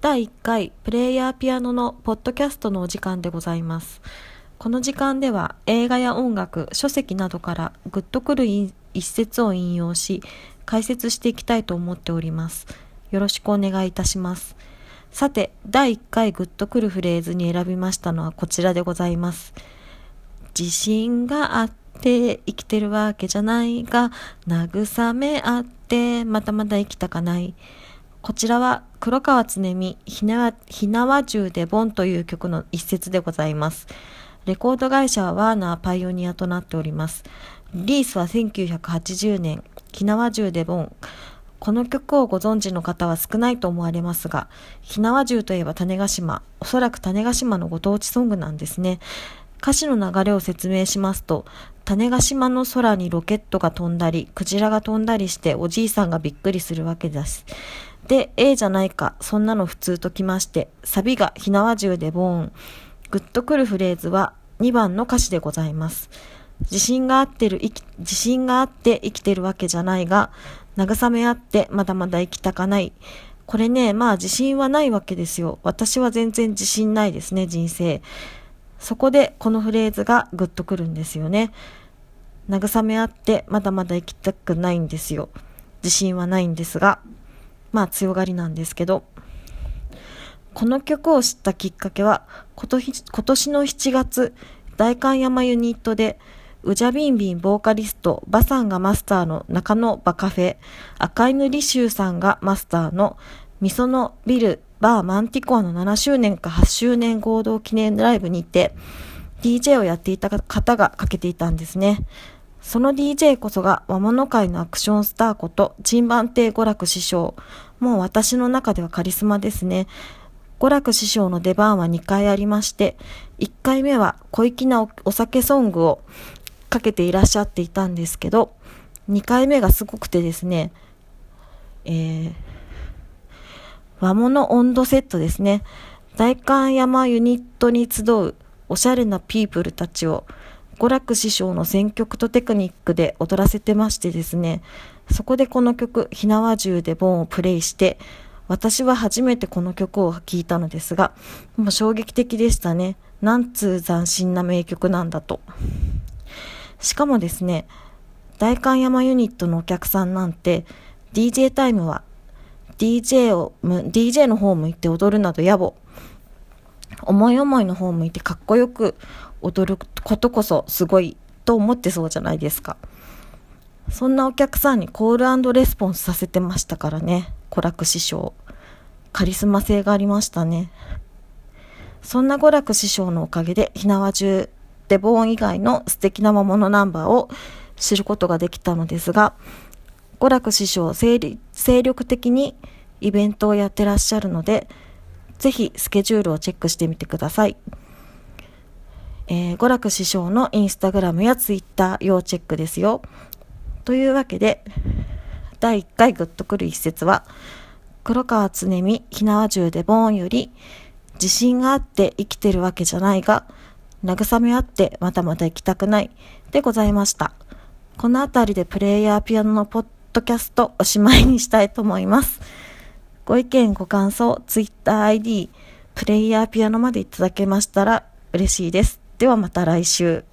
第1回プレイヤーピアノのポッドキャストのお時間でございます。この時間では映画や音楽、書籍などからグッとくる一節を引用し解説していきたいと思っております。よろしくお願いいたします。さて、第1回グッとくるフレーズに選びましたのはこちらでございます。自信があって生きてるわけじゃないが、慰めあってまたまた生きたかない。こちらは黒川常美ひなひなわ銃でボンという曲の一節でございます。レコード会社はワーナーパイオニアとなっております。リースは1980年、ひなわ銃でボン。この曲をご存知の方は少ないと思われますが、ひなわ銃といえば種子島、おそらく種子島のご当地ソングなんですね。歌詞の流れを説明しますと、種子島の空にロケットが飛んだり、クジラが飛んだりしておじいさんがびっくりするわけです。で、A じゃないか、そんなの普通ときまして、サビが火縄銃でボーン。グッとくるフレーズは2番の歌詞でございます。自信があってる、自信があって生きてるわけじゃないが、慰め合ってまだまだ生きたかない。これね、まあ自信はないわけですよ。私は全然自信ないですね、人生。そこでこのフレーズがグッとくるんですよね。慰め合ってまだまだ生きたくないんですよ。自信はないんですが。まあ強がりなんですけど、この曲を知ったきっかけは、今年の7月、大観山ユニットで、ウジャビンビンボーカリスト、バさんがマスターの中野バカフェ、赤犬リシューさんがマスターのみそのビル、バーマンティコアの7周年か8周年合同記念ライブにて、DJ をやっていた方がかけていたんですね。その DJ こそが和物界のアクションスターこと、陳番亭娯楽師匠。もう私の中ではカリスマですね。娯楽師匠の出番は2回ありまして、1回目は小粋なお酒ソングをかけていらっしゃっていたんですけど、2回目がすごくてですね、えー、和物温度セットですね。大観山ユニットに集うおしゃれなピープルたちを娯楽師匠の選曲とテクニックで踊らせてましてですね、そこでこの曲、ひなわ銃でボンをプレイして、私は初めてこの曲を聴いたのですが、もう衝撃的でしたね。なんつう斬新な名曲なんだと。しかもですね、大観山ユニットのお客さんなんて、DJ タイムは DJ を、DJ の方を向いて踊るなど野暮。思い思いの方を向いてかっこよく踊ることこそすごいと思ってそうじゃないですか。そんなお客さんにコールレスポンスさせてましたからね、娯楽師匠。カリスマ性がありましたね。そんな娯楽師匠のおかげで、ひなわ中デボーン以外の素敵な桃のナンバーを知ることができたのですが、娯楽師匠精力的にイベントをやってらっしゃるので、ぜひスケジュールをチェックしてみてください。えー、娯楽師匠のインスタグラムやツイッター要チェックですよ。というわけで、第1回グッとくる一節は、黒川常美ひなわ銃でボーンより、自信があって生きてるわけじゃないが、慰め合ってまたまた行きたくないでございました。この辺りでプレイヤーピアノのポッドキャストおしまいにしたいと思います。ご意見ご感想、ツイッター ID、プレイヤーピアノまでいただけましたら嬉しいです。ではまた来週。